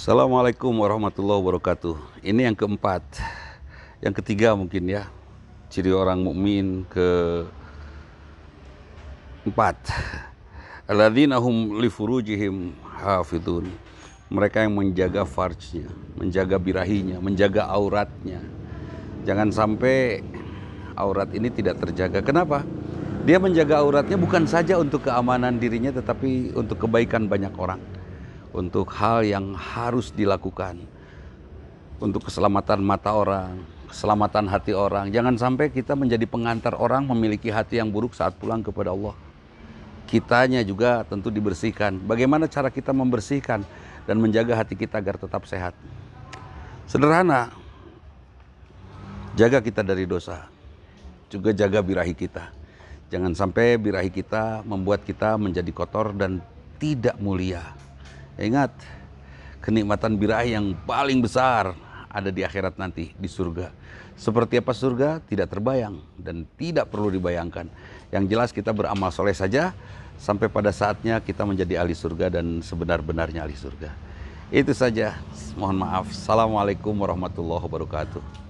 Assalamualaikum warahmatullahi wabarakatuh. Ini yang keempat. Yang ketiga mungkin ya. Ciri orang mukmin ke empat. Alladzina hum li furujihim hafidun. Mereka yang menjaga farjnya, menjaga birahinya, menjaga auratnya. Jangan sampai aurat ini tidak terjaga. Kenapa? Dia menjaga auratnya bukan saja untuk keamanan dirinya tetapi untuk kebaikan banyak orang untuk hal yang harus dilakukan untuk keselamatan mata orang, keselamatan hati orang. Jangan sampai kita menjadi pengantar orang memiliki hati yang buruk saat pulang kepada Allah. Kitanya juga tentu dibersihkan. Bagaimana cara kita membersihkan dan menjaga hati kita agar tetap sehat? Sederhana. Jaga kita dari dosa. Juga jaga birahi kita. Jangan sampai birahi kita membuat kita menjadi kotor dan tidak mulia. Ingat, kenikmatan birahi yang paling besar ada di akhirat nanti, di surga. Seperti apa surga? Tidak terbayang dan tidak perlu dibayangkan. Yang jelas kita beramal soleh saja, sampai pada saatnya kita menjadi ahli surga dan sebenar-benarnya ahli surga. Itu saja, mohon maaf. Assalamualaikum warahmatullahi wabarakatuh.